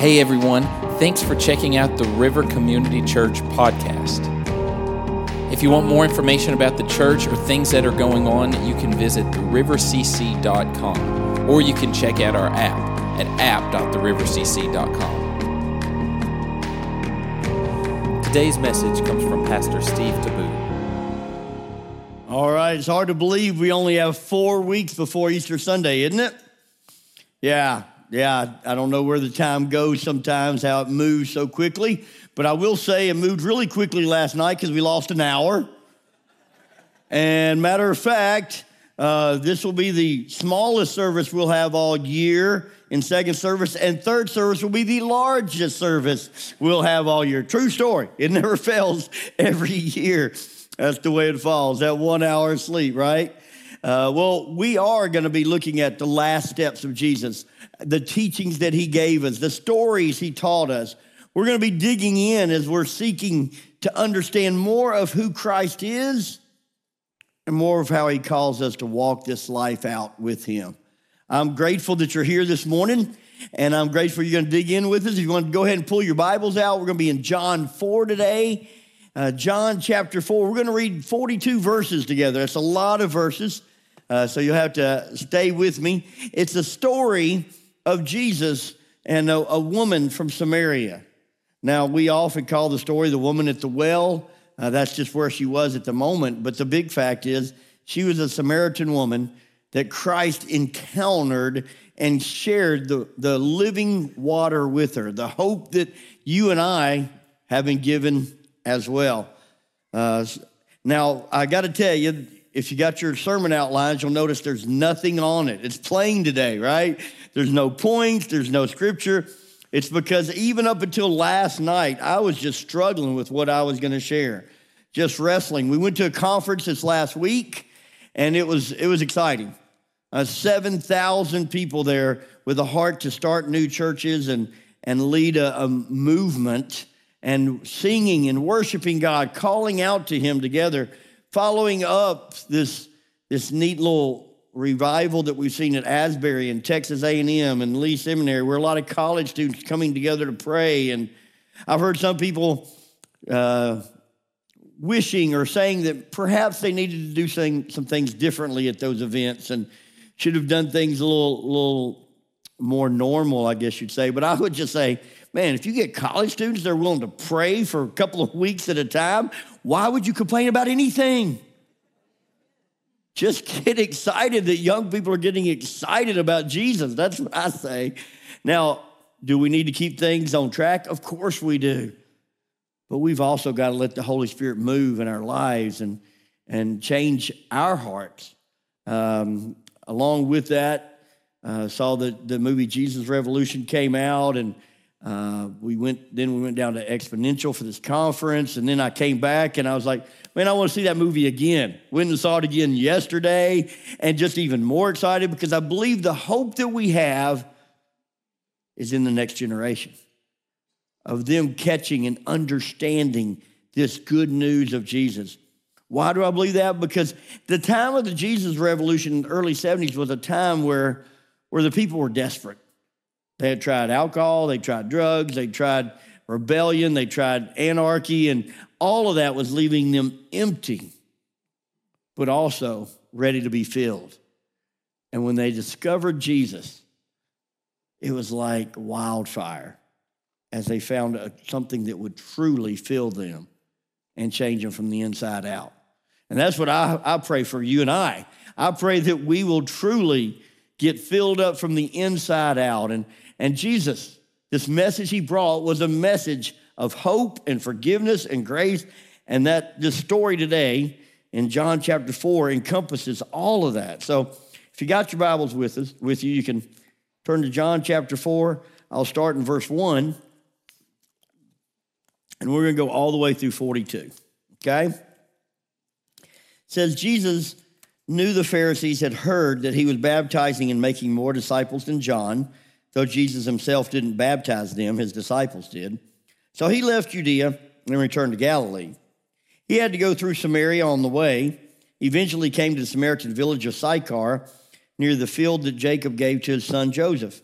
Hey everyone, thanks for checking out the River Community Church podcast. If you want more information about the church or things that are going on, you can visit therivercc.com or you can check out our app at app.therivercc.com. Today's message comes from Pastor Steve Tiebout. All right, it's hard to believe we only have four weeks before Easter Sunday, isn't it? Yeah, yeah, I don't know where the time goes sometimes, how it moves so quickly, but I will say it moved really quickly last night because we lost an hour. And matter of fact, uh, this will be the smallest service we'll have all year in second service, and third service will be the largest service we'll have all year. True story. It never fails every year. That's the way it falls. That one hour of sleep, right? Uh, well, we are going to be looking at the last steps of Jesus, the teachings that he gave us, the stories he taught us. We're going to be digging in as we're seeking to understand more of who Christ is and more of how he calls us to walk this life out with him. I'm grateful that you're here this morning, and I'm grateful you're going to dig in with us. If you want to go ahead and pull your Bibles out, we're going to be in John 4 today. Uh, John chapter 4. We're going to read 42 verses together. That's a lot of verses. Uh, so you'll have to stay with me. It's a story of Jesus and a, a, woman from Samaria. Now, we often call the story the woman at the well. Uh, that's just where she was at the moment. But the big fact is, she was a Samaritan woman that Christ encountered and shared the, the living water with her, the hope that you and I have been given as well. Uh, now, I got to tell you, if you got your sermon outlines, you'll notice there's nothing on it. It's plain today, right? There's no points, there's no scripture. It's because even up until last night, I was just struggling with what I was going to share, just wrestling. We went to a conference this last week, and it was it was exciting. Uh, Seven thousand people there with a heart to start new churches and and lead a, a movement and singing and worshiping God, calling out to Him together following up this, this neat little revival that we've seen at Asbury and Texas A&M and Lee Seminary, where a lot of college students coming together to pray. And I've heard some people uh, wishing or saying that perhaps they needed to do some, some things differently at those events and should have done things a little, little more normal, I guess you'd say. But I would just say, man, if you get college students that are willing to pray for a couple of weeks at a time, why would you complain about anything? Just get excited that young people are getting excited about Jesus. That's what I say. Now, do we need to keep things on track? Of course we do. But we've also got to let the Holy Spirit move in our lives and, and change our hearts. Um, along with that, uh, saw that the movie Jesus Revolution came out, and uh, we went then we went down to Exponential for this conference, and then I came back and I was like, man, I want to see that movie again. Went and saw it again yesterday, and just even more excited because I believe the hope that we have is in the next generation of them catching and understanding this good news of Jesus. Why do I believe that? Because the time of the Jesus Revolution in the early 70s was a time where, where the people were desperate. They had tried alcohol, they tried drugs, they tried rebellion, they tried anarchy, and all of that was leaving them empty, but also ready to be filled. And when they discovered Jesus, it was like wildfire as they found a, something that would truly fill them and change them from the inside out. And that's what I, I pray for you and I. I pray that we will truly get filled up from the inside out and, and Jesus, this message he brought was a message of hope and forgiveness and grace. And that this story today in John chapter 4 encompasses all of that. So if you got your Bibles with us, with you, you can turn to John chapter 4. I'll start in verse 1. And we're going to go all the way through 42. Okay? It says Jesus knew the Pharisees had heard that he was baptizing and making more disciples than John though Jesus himself didn't baptize them, his disciples did. So he left Judea and returned to Galilee. He had to go through Samaria on the way. Eventually came to the Samaritan village of Sychar, near the field that Jacob gave to his son Joseph.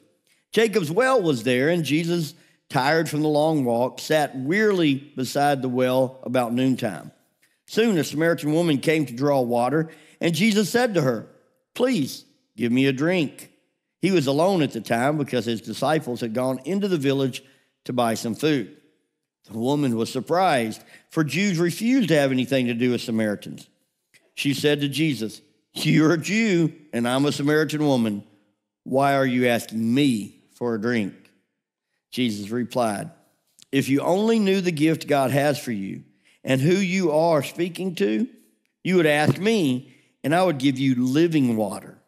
Jacob's well was there, and Jesus tired from the long walk, sat wearily beside the well about noontime. Soon a Samaritan woman came to draw water, and Jesus said to her, Please give me a drink. He was alone at the time because his disciples had gone into the village to buy some food. The woman was surprised, for Jews refused to have anything to do with Samaritans. She said to Jesus, You're a Jew, and I'm a Samaritan woman. Why are you asking me for a drink? Jesus replied, If you only knew the gift God has for you and who you are speaking to, you would ask me, and I would give you living water.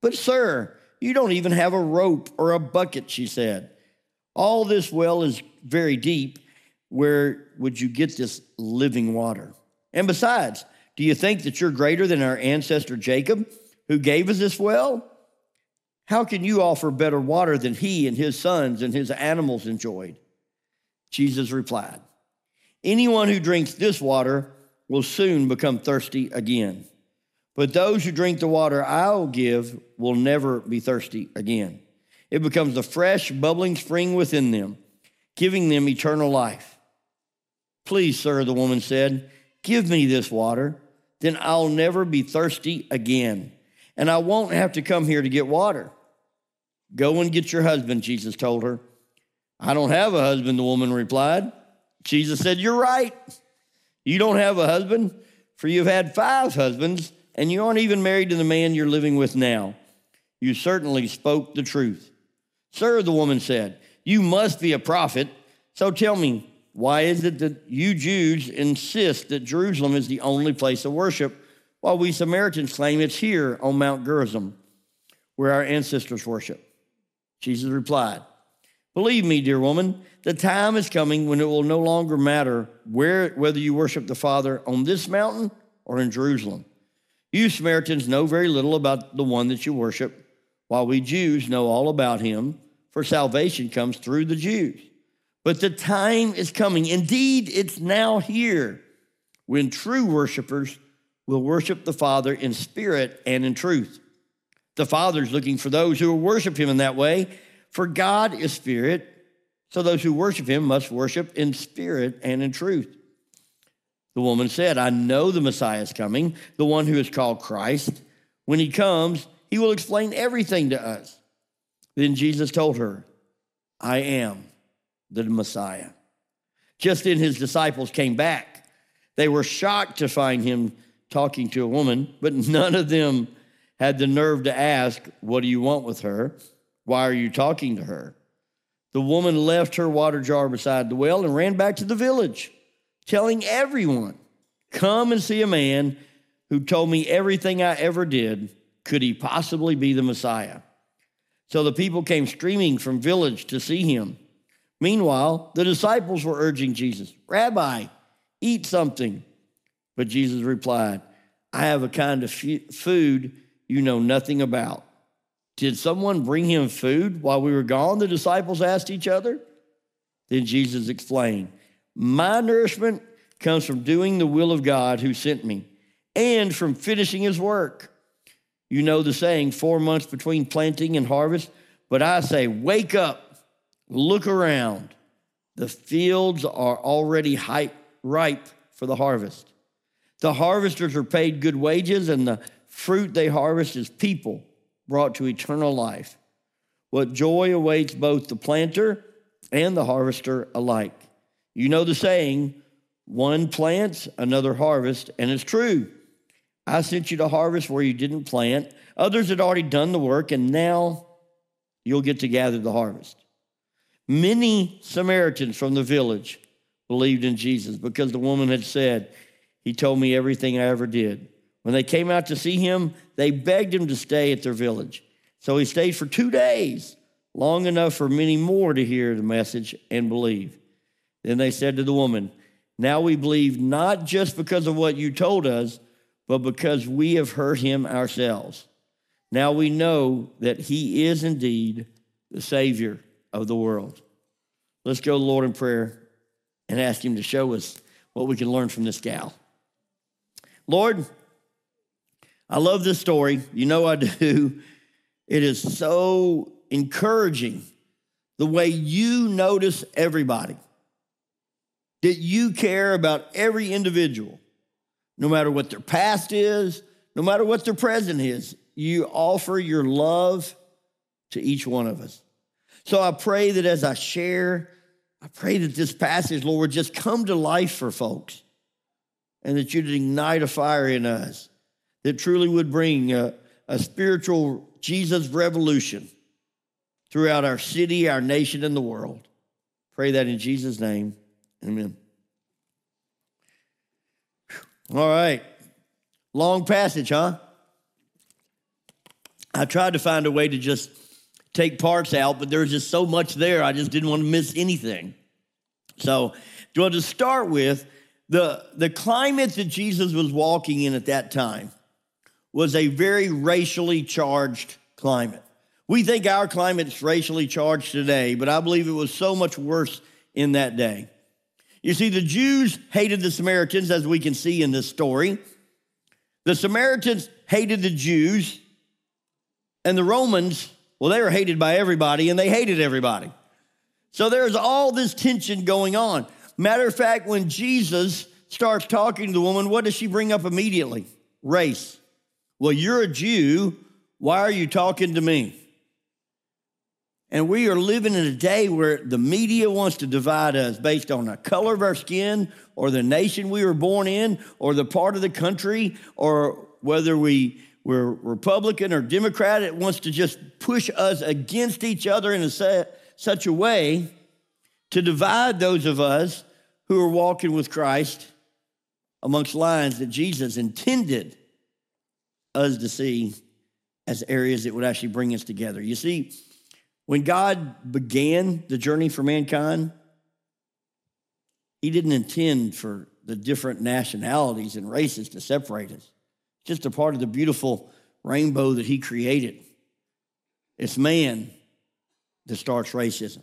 But, sir, you don't even have a rope or a bucket, she said. All this well is very deep. Where would you get this living water? And besides, do you think that you're greater than our ancestor Jacob, who gave us this well? How can you offer better water than he and his sons and his animals enjoyed? Jesus replied, Anyone who drinks this water will soon become thirsty again. But those who drink the water I'll give will never be thirsty again. It becomes a fresh, bubbling spring within them, giving them eternal life. Please, sir, the woman said, give me this water, then I'll never be thirsty again, and I won't have to come here to get water. Go and get your husband, Jesus told her. I don't have a husband, the woman replied. Jesus said, You're right. You don't have a husband, for you've had five husbands, and you aren't even married to the man you're living with now. You certainly spoke the truth. Sir, the woman said, You must be a prophet. So tell me, why is it that you Jews insist that Jerusalem is the only place of worship, while we Samaritans claim it's here on Mount Gerizim, where our ancestors worship? Jesus replied, Believe me, dear woman, the time is coming when it will no longer matter where, whether you worship the Father on this mountain or in Jerusalem. You Samaritans know very little about the one that you worship, while we Jews know all about him, for salvation comes through the Jews. But the time is coming, indeed, it's now here, when true worshipers will worship the Father in spirit and in truth. The Father is looking for those who will worship him in that way, for God is spirit, so those who worship him must worship in spirit and in truth. The woman said, I know the Messiah is coming, the one who is called Christ. When he comes, he will explain everything to us. Then Jesus told her, I am the Messiah. Just then his disciples came back. They were shocked to find him talking to a woman, but none of them had the nerve to ask, What do you want with her? Why are you talking to her? The woman left her water jar beside the well and ran back to the village, telling everyone, Come and see a man who told me everything I ever did. Could he possibly be the Messiah? So the people came streaming from village to see him. Meanwhile, the disciples were urging Jesus, Rabbi, eat something. But Jesus replied, I have a kind of food you know nothing about. Did someone bring him food while we were gone? The disciples asked each other. Then Jesus explained, My nourishment comes from doing the will of God who sent me and from finishing his work. You know the saying, four months between planting and harvest. But I say, wake up, look around. The fields are already ripe for the harvest. The harvesters are paid good wages, and the fruit they harvest is people brought to eternal life. What joy awaits both the planter and the harvester alike. You know the saying, one plants, another harvest, and it's true. I sent you to harvest where you didn't plant. Others had already done the work, and now you'll get to gather the harvest. Many Samaritans from the village believed in Jesus because the woman had said, He told me everything I ever did. When they came out to see him, they begged him to stay at their village. So he stayed for two days, long enough for many more to hear the message and believe. Then they said to the woman, Now we believe not just because of what you told us, but because we have heard him ourselves. Now we know that he is indeed the Savior of the world. Let's go, to the Lord, in prayer and ask him to show us what we can learn from this gal. Lord, I love this story. You know I do. It is so encouraging the way you notice everybody, that you care about every individual, no matter what their past is, no matter what their present is. You offer your love to each one of us. So I pray that as I share, I pray that this passage, Lord, just come to life for folks and that you'd ignite a fire in us that truly would bring a, a spiritual Jesus revolution throughout our city, our nation, and the world. Pray that in Jesus' name. Amen. All right. Long passage, huh? I tried to find a way to just take parts out, but there's just so much there. I just didn't want to miss anything. So, want to start with the, the climate that Jesus was walking in at that time was a very racially charged climate. We think our climate's racially charged today, but I believe it was so much worse in that day. You see, the Jews hated the Samaritans, as we can see in this story. The Samaritans hated the Jews, and the Romans, well, they were hated by everybody, and they hated everybody. So there's all this tension going on. Matter of fact, when Jesus starts talking to the woman, what does she bring up immediately? Race. Well, you're a Jew. Why are you talking to me? And we are living in a day where the media wants to divide us based on the color of our skin or the nation we were born in or the part of the country or whether we, we're Republican or Democrat. It wants to just push us against each other in a set, such a way to divide those of us who are walking with Christ amongst lines that Jesus intended us to see as areas that would actually bring us together. You see, when God began the journey for mankind, He didn't intend for the different nationalities and races to separate us. Just a part of the beautiful rainbow that He created. It's man that starts racism.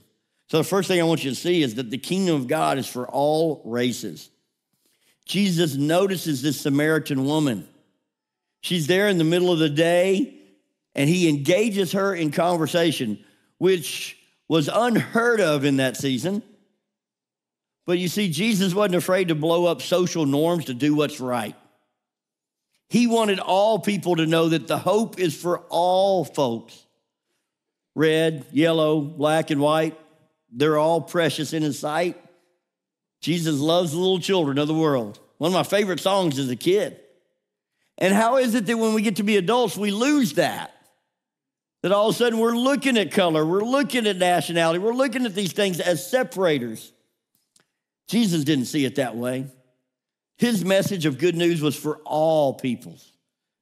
So, the first thing I want you to see is that the kingdom of God is for all races. Jesus notices this Samaritan woman. She's there in the middle of the day, and he engages her in conversation which was unheard of in that season. But you see, Jesus wasn't afraid to blow up social norms to do what's right. He wanted all people to know that the hope is for all folks red, yellow, black, and white. They're all precious in His sight. Jesus loves the little children of the world. One of my favorite songs as a kid. And how is it that when we get to be adults, we lose that? That all of a sudden we're looking at color, we're looking at nationality, we're looking at these things as separators. Jesus didn't see it that way. His message of good news was for all peoples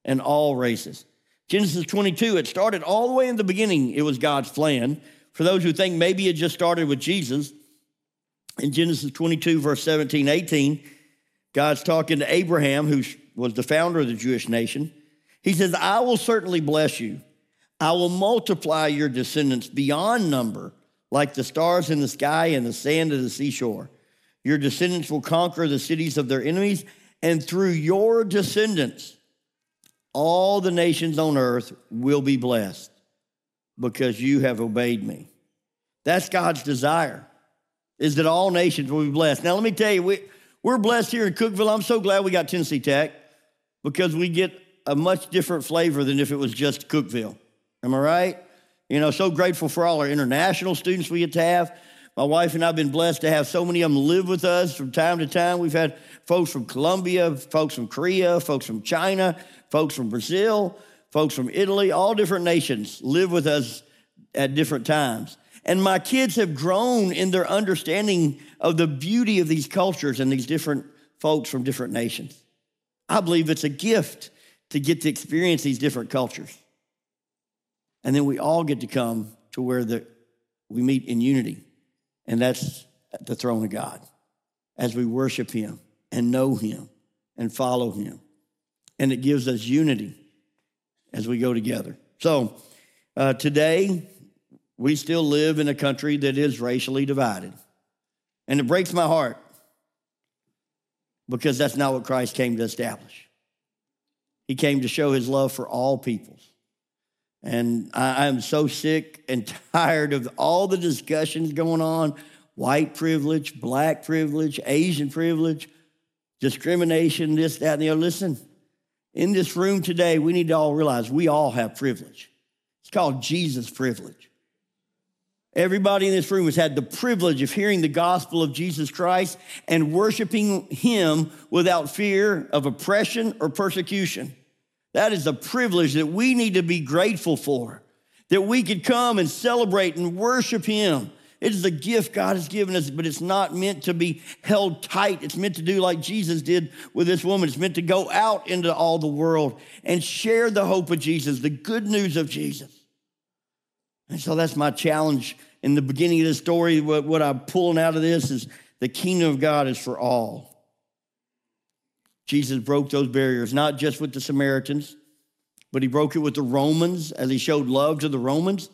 and all races. Genesis 22, it started all the way in the beginning, it was God's plan. For those who think maybe it just started with Jesus, in Genesis 22, verse 17, 18, God's talking to Abraham, who was the founder of the Jewish nation. He says, I will certainly bless you. I will multiply your descendants beyond number, like the stars in the sky and the sand of the seashore. Your descendants will conquer the cities of their enemies, and through your descendants, all the nations on earth will be blessed because you have obeyed me. That's God's desire, is that all nations will be blessed. Now, let me tell you, we, we're blessed here in Cookeville. I'm so glad we got Tennessee Tech because we get a much different flavor than if it was just Cookeville. Am I right? You know, so grateful for all our international students we get to have. My wife and I have been blessed to have so many of them live with us from time to time. We've had folks from Colombia, folks from Korea, folks from China, folks from Brazil, folks from Italy, all different nations live with us at different times. And my kids have grown in their understanding of the beauty of these cultures and these different folks from different nations. I believe it's a gift to get to experience these different cultures. And then we all get to come to where the, we meet in unity. And that's at the throne of God as we worship Him and know Him and follow Him. And it gives us unity as we go together. So uh, today, we still live in a country that is racially divided. And it breaks my heart because that's not what Christ came to establish. He came to show his love for all peoples. And I, am so sick and tired of all the discussions going on white privilege, black privilege, Asian privilege, discrimination, this, that, and the other. Listen, in this room today, we need to all realize we all have privilege. It's called Jesus privilege. Everybody in this room has had the privilege of hearing the gospel of Jesus Christ and worshiping Him without fear of oppression or persecution. That is a privilege that we need to be grateful for, that we could come and celebrate and worship Him. It is a gift God has given us, but it's not meant to be held tight. It's meant to do like Jesus did with this woman. It's meant to go out into all the world and share the hope of Jesus, the good news of Jesus. And so that's my challenge in the beginning of the story. What, what I'm pulling out of this is the kingdom of God is for all. Jesus broke those barriers, not just with the Samaritans, but he broke it with the Romans as he showed love to the Romans.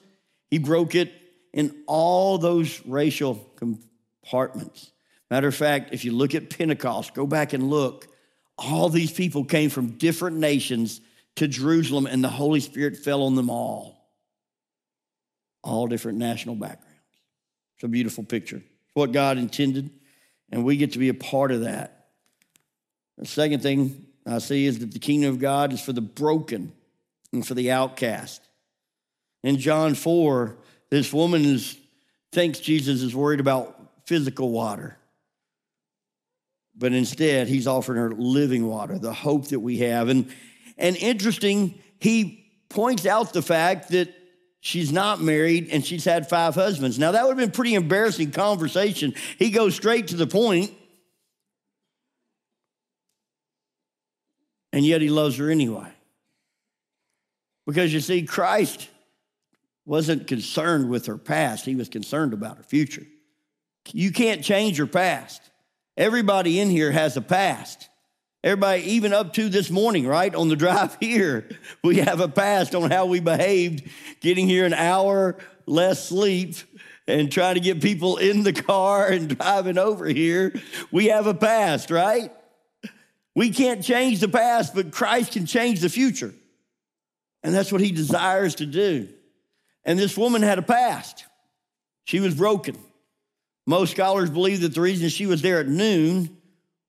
He broke it in all those racial compartments. Matter of fact, if you look at Pentecost, go back and look, all these people came from different nations to Jerusalem, and the Holy Spirit fell on them all all different national backgrounds. It's a beautiful picture. It's what God intended, and we get to be a part of that. The second thing I see is that the kingdom of God is for the broken and for the outcast. In John 4, this woman is, thinks Jesus is worried about physical water. But instead, he's offering her living water, the hope that we have. And, and interesting, he points out the fact that She's not married and she's had five husbands. Now, that would have been pretty embarrassing conversation. He goes straight to the point, and yet he loves her anyway. Because you see, Christ wasn't concerned with her past, he was concerned about her future. You can't change your past. Everybody in here has a past. Everybody, even up to this morning, right? On the drive here, we have a past on how we behaved, getting here an hour less sleep and trying to get people in the car and driving over here. We have a past, right? We can't change the past, but Christ can change the future. And that's what he desires to do. And this woman had a past. She was broken. Most scholars believe that the reason she was there at noon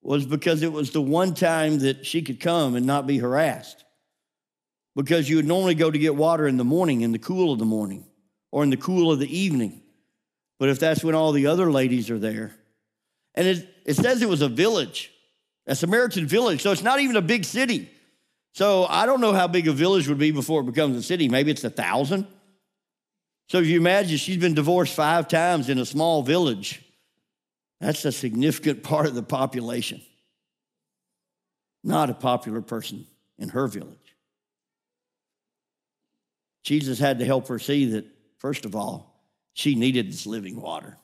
was because it was the one time that she could come and not be harassed. Because you would normally go to get water in the morning, in the cool of the morning, or in the cool of the evening. But if that's when all the other ladies are there, and it, it says it was a village, a Samaritan village, so it's not even a big city. So I don't know how big a village would be before it becomes a city. Maybe it's a thousand. So if you imagine she's been divorced five times in a small village, that's a significant part of the population. Not a popular person in her village. Jesus had to help her see that, first of all, she needed this living water.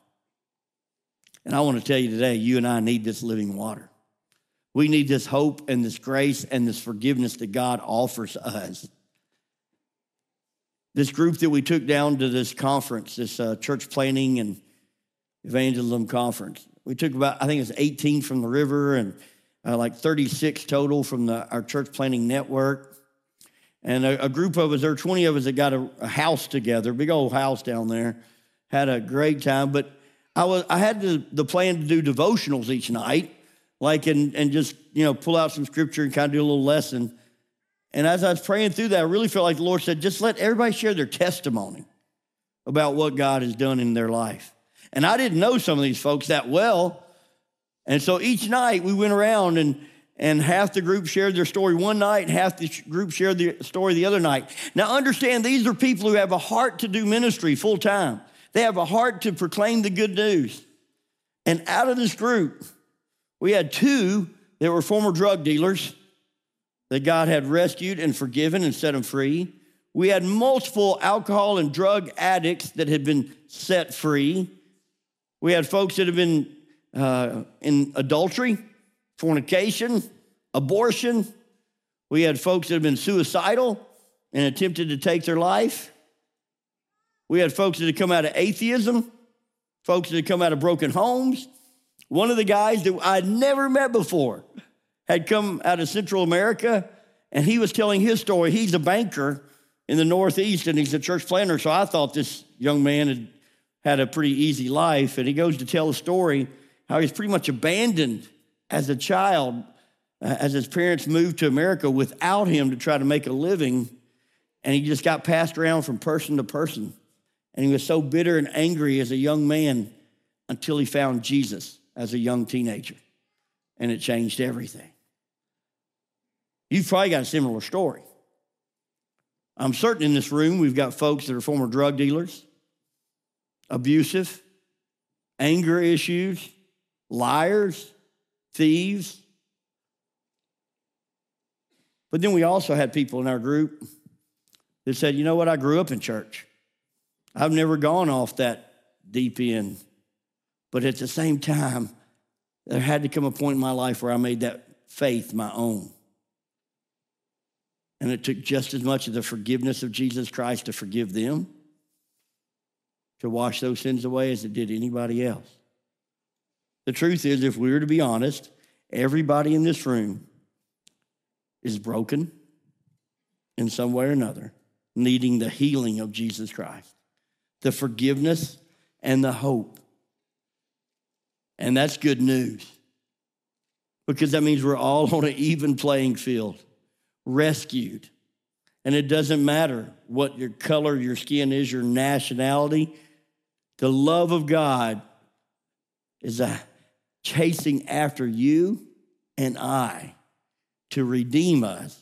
And I want to tell you today, you and I need this living water. We need this hope and this grace and this forgiveness that God offers us. This group that we took down to this conference, this uh, church planning and evangelism conference. We took about, I think it's 18 from the river and uh, like 36 total from the, our church planning network. And a, a, group of us, there were 20 of us that got a, a, house together, big old house down there. Had a great time. But I, was, I had the, the plan to do devotionals each night, like, and, and just, you know, pull out some scripture and kind of do a little lesson. And as I was praying through that, I really felt like the Lord said, just let everybody share their testimony about what God has done in their life. And I didn't know some of these folks that well. And so each night we went around and and half the group shared their story one night, half the group shared the story the other night. Now, understand, these are people who have a heart to do ministry full time. They have a heart to proclaim the good news. And out of this group, we had two that were former drug dealers that God had rescued and forgiven and set them free. We had multiple alcohol and drug addicts that had been set free. We had folks that have been uh, in adultery, fornication, abortion. We had folks that have been suicidal and attempted to take their life. We had folks that had come out of atheism, folks that had come out of broken homes. One of the guys that I'd never met before had come out of Central America and he was telling his story. He's a banker in the Northeast, and he's a church planner. So I thought this young man had had a pretty easy life. And he goes to tell a story how he's pretty much abandoned as a child uh, as his parents moved to America without him to try to make a living. And he just got passed around from person to person. And he was so bitter and angry as a young man until he found Jesus as a young teenager. And it changed everything. You've probably got a similar story. I'm certain in this room we've got folks that are former drug dealers, abusive, anger issues, liars, thieves. But then we also had people in our group that said, you know what, I grew up in church. I've never gone off that deep end. But at the same time, there had to come a point in my life where I made that faith my own. And it took just as much of the forgiveness of Jesus Christ to forgive them, to wash those sins away, as it did anybody else. The truth is, if we were to be honest, everybody in this room is broken in some way or another, needing the healing of Jesus Christ, the forgiveness and the hope. And that's good news because that means we're all on an even playing field rescued. And it doesn't matter what your color, your skin is, your nationality. The love of God is a chasing after you and I to redeem us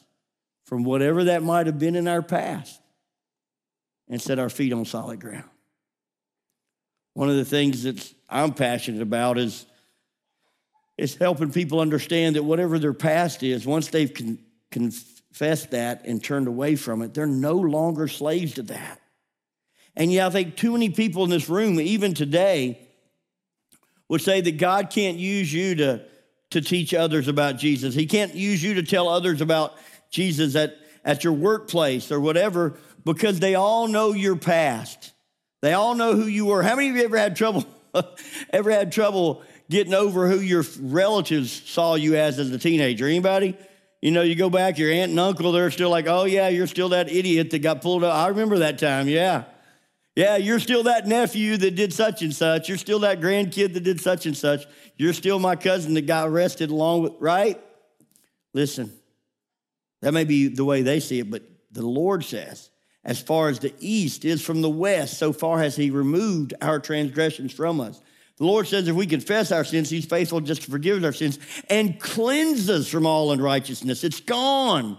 from whatever that might have been in our past and set our feet on solid ground. One of the things that I'm passionate about is, is helping people understand that whatever their past is, once they've con- confessed that and turned away from it, they're no longer slaves to that. And yeah, I think too many people in this room, even today, would say that God can't use you to, to teach others about Jesus. He can't use you to tell others about Jesus at, at your workplace or whatever because they all know your past. They all know who you were. How many of you ever had trouble ever had trouble getting over who your relatives saw you as as a teenager? Anybody? You know, you go back, your aunt and uncle, they're still like, oh, yeah, you're still that idiot that got pulled up. I remember that time, yeah. Yeah, you're still that nephew that did such and such. You're still that grandkid that did such and such. You're still my cousin that got arrested along with, right? Listen, that may be the way they see it, but the Lord says, as far as the east is from the west, so far has He removed our transgressions from us. The Lord says if we confess our sins, He's faithful just to forgive us our sins and cleanse us from all unrighteousness. It's gone.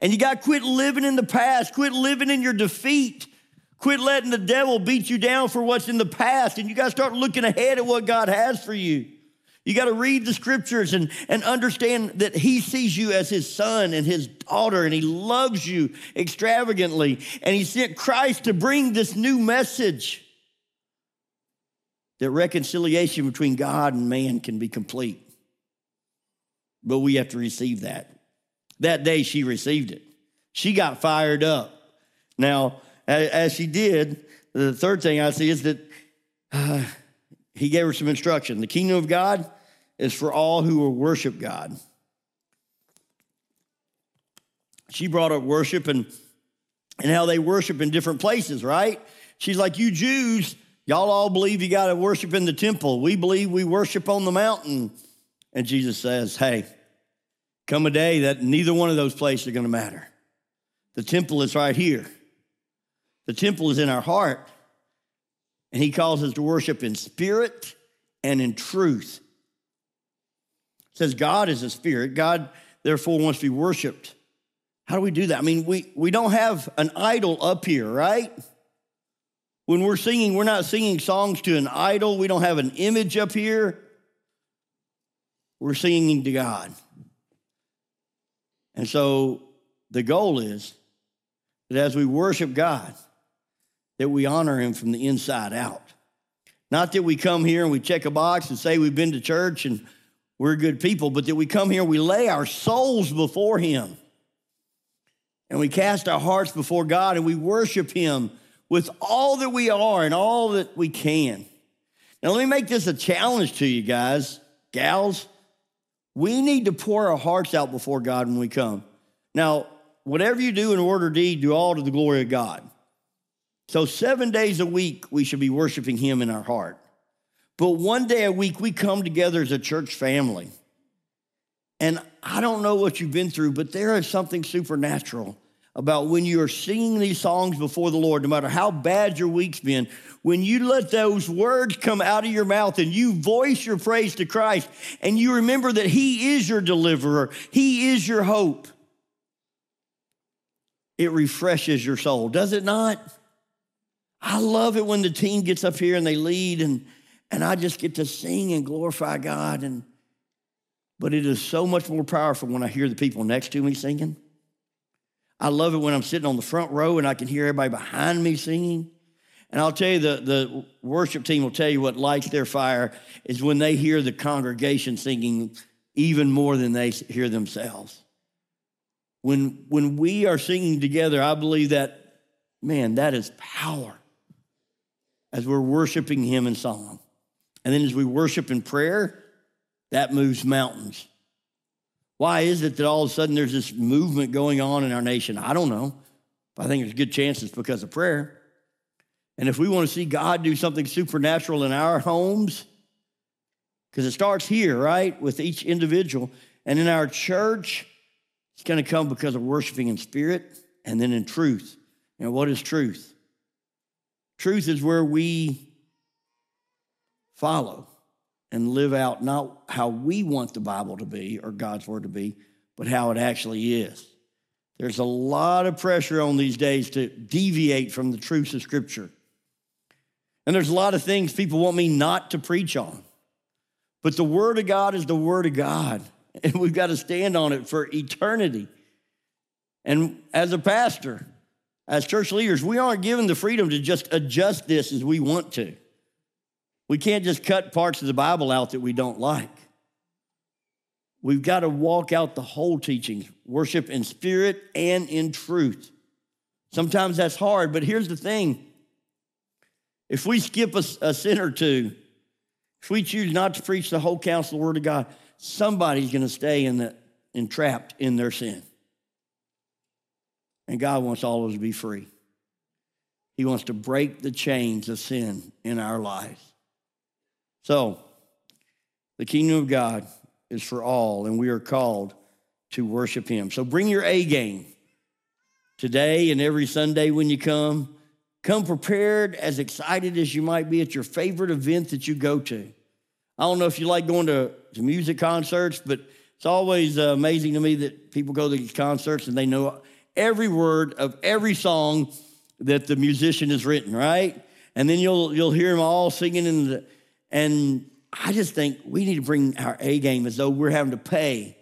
And you got to quit living in the past, quit living in your defeat. Quit letting the devil beat you down for what's in the past, and you got to start looking ahead at what God has for you. You got to read the scriptures and, and understand that He sees you as His son and His daughter, and He loves you extravagantly. And He sent Christ to bring this new message that reconciliation between God and man can be complete. But we have to receive that. That day she received it. She got fired up. Now, as she did, the third thing I see is that uh, he gave her some instruction. The kingdom of God is for all who will worship God. She brought up worship and, and how they worship in different places, right? She's like, You Jews, Y'all all believe you got to worship in the temple. We believe we worship on the mountain. And Jesus says, hey, come a day that neither one of those places are going to matter. The temple is right here. The temple is in our heart. And he calls us to worship in spirit and in truth. Says God is a spirit. God, therefore, wants to be worshiped. How do we do that? I mean, we, we don't have an idol up here, right? When we're singing, we're not singing songs to an idol. We don't have an image up here. We're singing to God. And so the goal is that as we worship God, that we honor him from the inside out. Not that we come here and we check a box and say we've been to church and we're good people, but that we come here, we lay our souls before him. And we cast our hearts before God and we worship him with all that we are and all that we can. Now, let me make this a challenge to you guys, gals. We need to pour our hearts out before God when we come. Now, whatever you do in word or deed, do all to the glory of God. So, seven days a week, we should be worshiping Him in our heart. But one day a week, we come together as a church family. And I don't know what you've been through, but there is something supernatural about when you are singing these songs before the Lord, no matter how bad your week's been, when you let those words come out of your mouth and you voice your praise to Christ and you remember that He is your deliverer, He is your hope, it refreshes your soul, does it not? I love it when the team gets up here and they lead and, and I just get to sing and glorify God. And, but it is so much more powerful when I hear the people next to me singing. I love it when I'm sitting on the front row and I can hear everybody behind me singing. And I'll tell you, the, the worship team will tell you what lights their fire is when they hear the congregation singing even more than they hear themselves. When, when we are singing together, I believe that, man, that is power as we're worshiping Him in song. And then as we worship in prayer, that moves mountains. Why is it that all of a sudden there's this movement going on in our nation? I don't know. I think there's a good chance it's because of prayer. And if we want to see God do something supernatural in our homes, because it starts here, right, with each individual, and in our church, it's going to come because of worshiping in spirit and then in truth. And what is truth? Truth is where we follow and live out not how we want the Bible to be or God's word to be, but how it actually is. There's a lot of pressure on these days to deviate from the truths of Scripture. And there's a lot of things people want me not to preach on. But the Word of God is the Word of God, and we've got to stand on it for eternity. And as a pastor, as church leaders, we aren't given the freedom to just adjust this as we want to. We can't just cut parts of the Bible out that we don't like. We've got to walk out the whole teaching, worship in spirit and in truth. Sometimes that's hard, but here's the thing if we skip a, a sin or two, if we choose not to preach the whole counsel of the Word of God, somebody's going to stay in the, entrapped in their sin. And God wants all of us to be free. He wants to break the chains of sin in our lives. So, the kingdom of God is for all, and we are called to worship Him. So, bring your A game today and every Sunday when you come. Come prepared, as excited as you might be at your favorite event that you go to. I don't know if you like going to, to music concerts, but it's always uh, amazing to me that people go to these concerts and they know every word of every song that the musician has written, right? And then you'll you'll hear them all singing in the and I just think we need to bring our A game as though we're having to pay,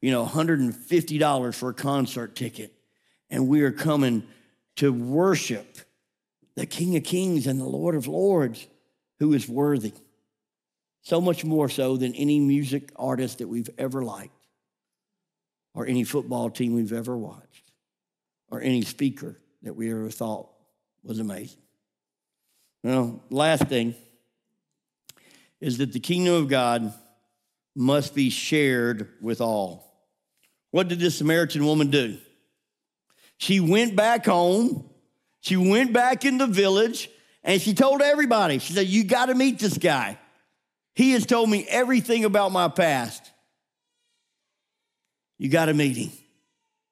you know, $150 for a concert ticket. And we are coming to worship the King of Kings and the Lord of Lords who is worthy. So much more so than any music artist that we've ever liked, or any football team we've ever watched, or any speaker that we ever thought was amazing. Well, last thing is that the kingdom of God must be shared with all. What did this Samaritan woman do? She went back home, she went back in the village, and she told everybody, she said, You got to meet this guy. He has told me everything about my past. You got to meet him.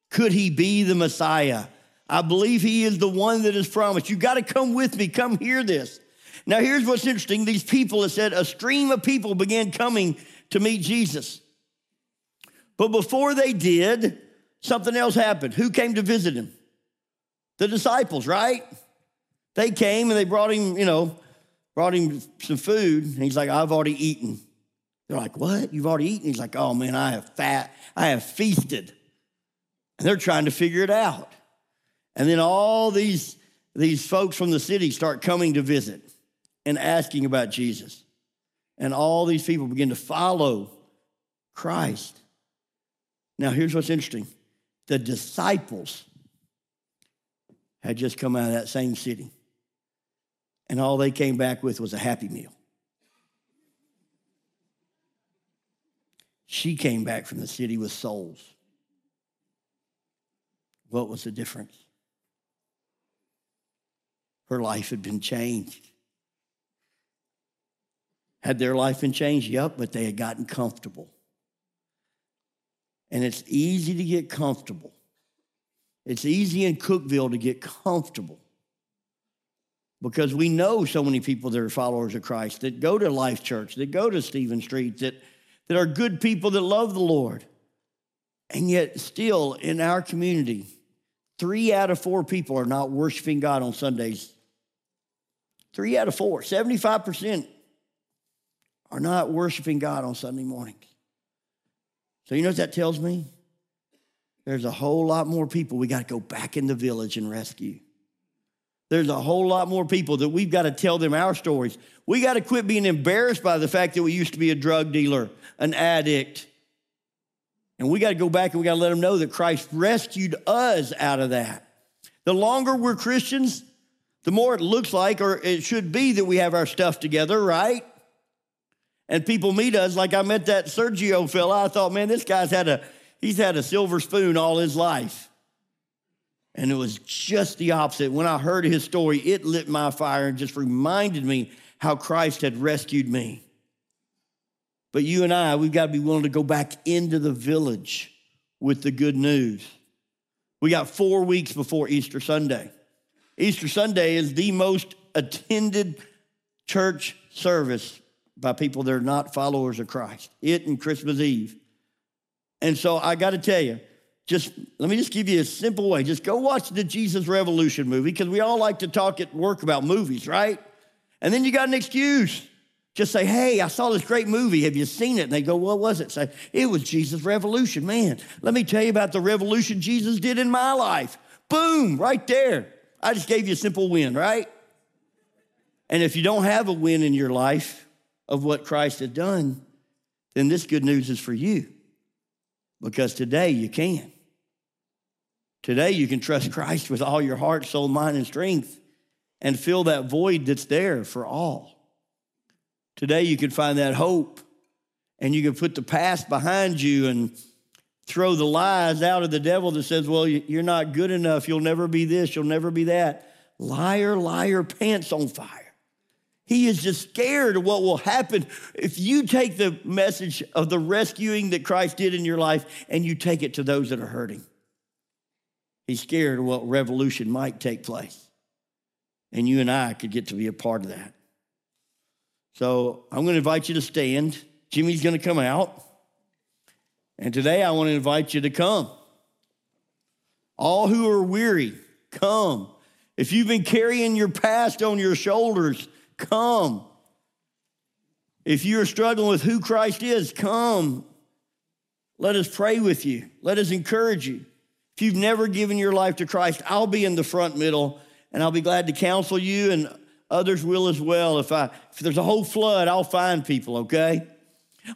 Could he be the Messiah? I believe he is the one that is promised. You got to come with me. Come hear this. Now, here's what's interesting these people, it said, a stream of people began coming to meet Jesus. But before they did, something else happened. Who came to visit him? The disciples, right? They came and they brought him, you know, brought him some food. And he's like, I've already eaten. They're like, What? You've already eaten? He's like, Oh man, I have fat, I have feasted. And they're trying to figure it out. And then all these, these folks from the city start coming to visit and asking about Jesus. And all these people begin to follow Christ. Now, here's what's interesting the disciples had just come out of that same city, and all they came back with was a happy meal. She came back from the city with souls. What was the difference? Her life had been changed. Had their life been changed? Yep, but they had gotten comfortable. And it's easy to get comfortable. It's easy in Cookeville to get comfortable because we know so many people that are followers of Christ that go to Life Church, that go to Stevens Street, that, that are good people that love the Lord. And yet, still in our community, three out of four people are not worshiping God on Sundays. Three out of four, 75% are not worshiping God on Sunday mornings. So, you know what that tells me? There's a whole lot more people we got to go back in the village and rescue. There's a whole lot more people that we've got to tell them our stories. We got to quit being embarrassed by the fact that we used to be a drug dealer, an addict. And we got to go back and we got to let them know that Christ rescued us out of that. The longer we're Christians, the more it looks like, or it should be, that we have our stuff together, right? And people meet us like I met that Sergio fella. I thought, man, this guy's had a he's had a silver spoon all his life. And it was just the opposite. When I heard his story, it lit my fire and just reminded me how Christ had rescued me. But you and I, we've got to be willing to go back into the village with the good news. We got four weeks before Easter Sunday. Easter Sunday is the most attended church service by people that are not followers of Christ. It and Christmas Eve. And so I got to tell you, just let me just give you a simple way. Just go watch the Jesus Revolution movie because we all like to talk at work about movies, right? And then you got an excuse. Just say, hey, I saw this great movie. Have you seen it? And they go, what was it? Say, it was Jesus Revolution. Man, let me tell you about the revolution Jesus did in my life. Boom, right there. I just gave you a simple win, right? And if you don't have a win in your life, of what Christ had done, then this good news is for you. Because today you can. Today you can trust Christ with all your heart, soul, mind, and strength and fill that void that's there for all. Today you can find that hope and you can put the past behind you and throw the lies out of the devil that says, well, you're not good enough. You'll never be this. You'll never be that. Liar, liar, pants on fire. He is just scared of what will happen if you take the message of the rescuing that Christ did in your life and you take it to those that are hurting. He's scared of what revolution might take place. And you and I could get to be a part of that. So I'm going to invite you to stand. Jimmy's going to come out. And today I want to invite you to come. All who are weary, come. If you've been carrying your past on your shoulders, Come. If you're struggling with who Christ is, come. Let us pray with you. Let us encourage you. If you've never given your life to Christ, I'll be in the front middle and I'll be glad to counsel you and others will as well. If I if there's a whole flood, I'll find people, okay?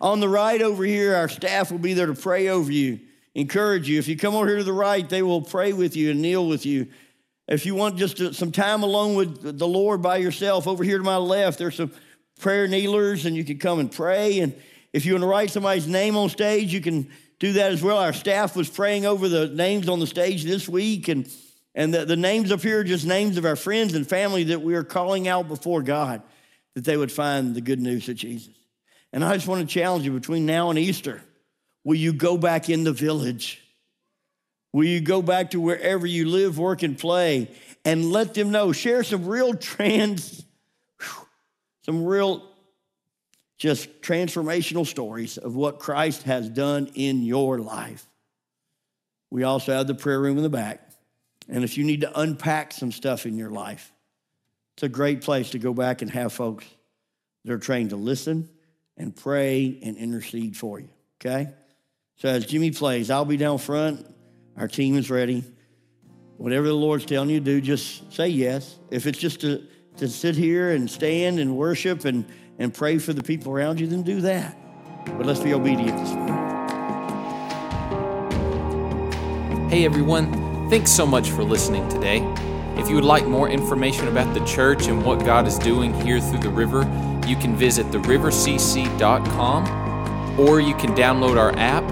On the right over here, our staff will be there to pray over you, encourage you. If you come over here to the right, they will pray with you and kneel with you if you want just uh, some time alone with the Lord by yourself, over here to my left, there's some prayer kneelers, and you can come and pray. And if you want to write somebody's name on stage, you can do that as well. Our staff was praying over the names on the stage this week, and, and the, the names up here are just names of our friends and family that we are calling out before God that they would find the good news of Jesus. And I just want to challenge you between now and Easter will you go back in the village? Will you go back to wherever you live, work, and play and let them know? Share some real trans, some real just transformational stories of what Christ has done in your life. We also have the prayer room in the back. And if you need to unpack some stuff in your life, it's a great place to go back and have folks that are trained to listen and pray and intercede for you. Okay? So as Jimmy plays, I'll be down front. Our team is ready. Whatever the Lord's telling you to do, just say yes. If it's just to, to sit here and stand and worship and, and pray for the people around you, then do that. But let's be obedient this morning. Hey everyone, thanks so much for listening today. If you would like more information about the church and what God is doing here through the river, you can visit therivercc.com or you can download our app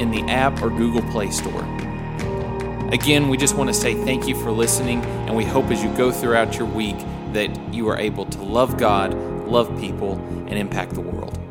in the app or Google Play Store. Again, we just want to say thank you for listening, and we hope as you go throughout your week that you are able to love God, love people, and impact the world.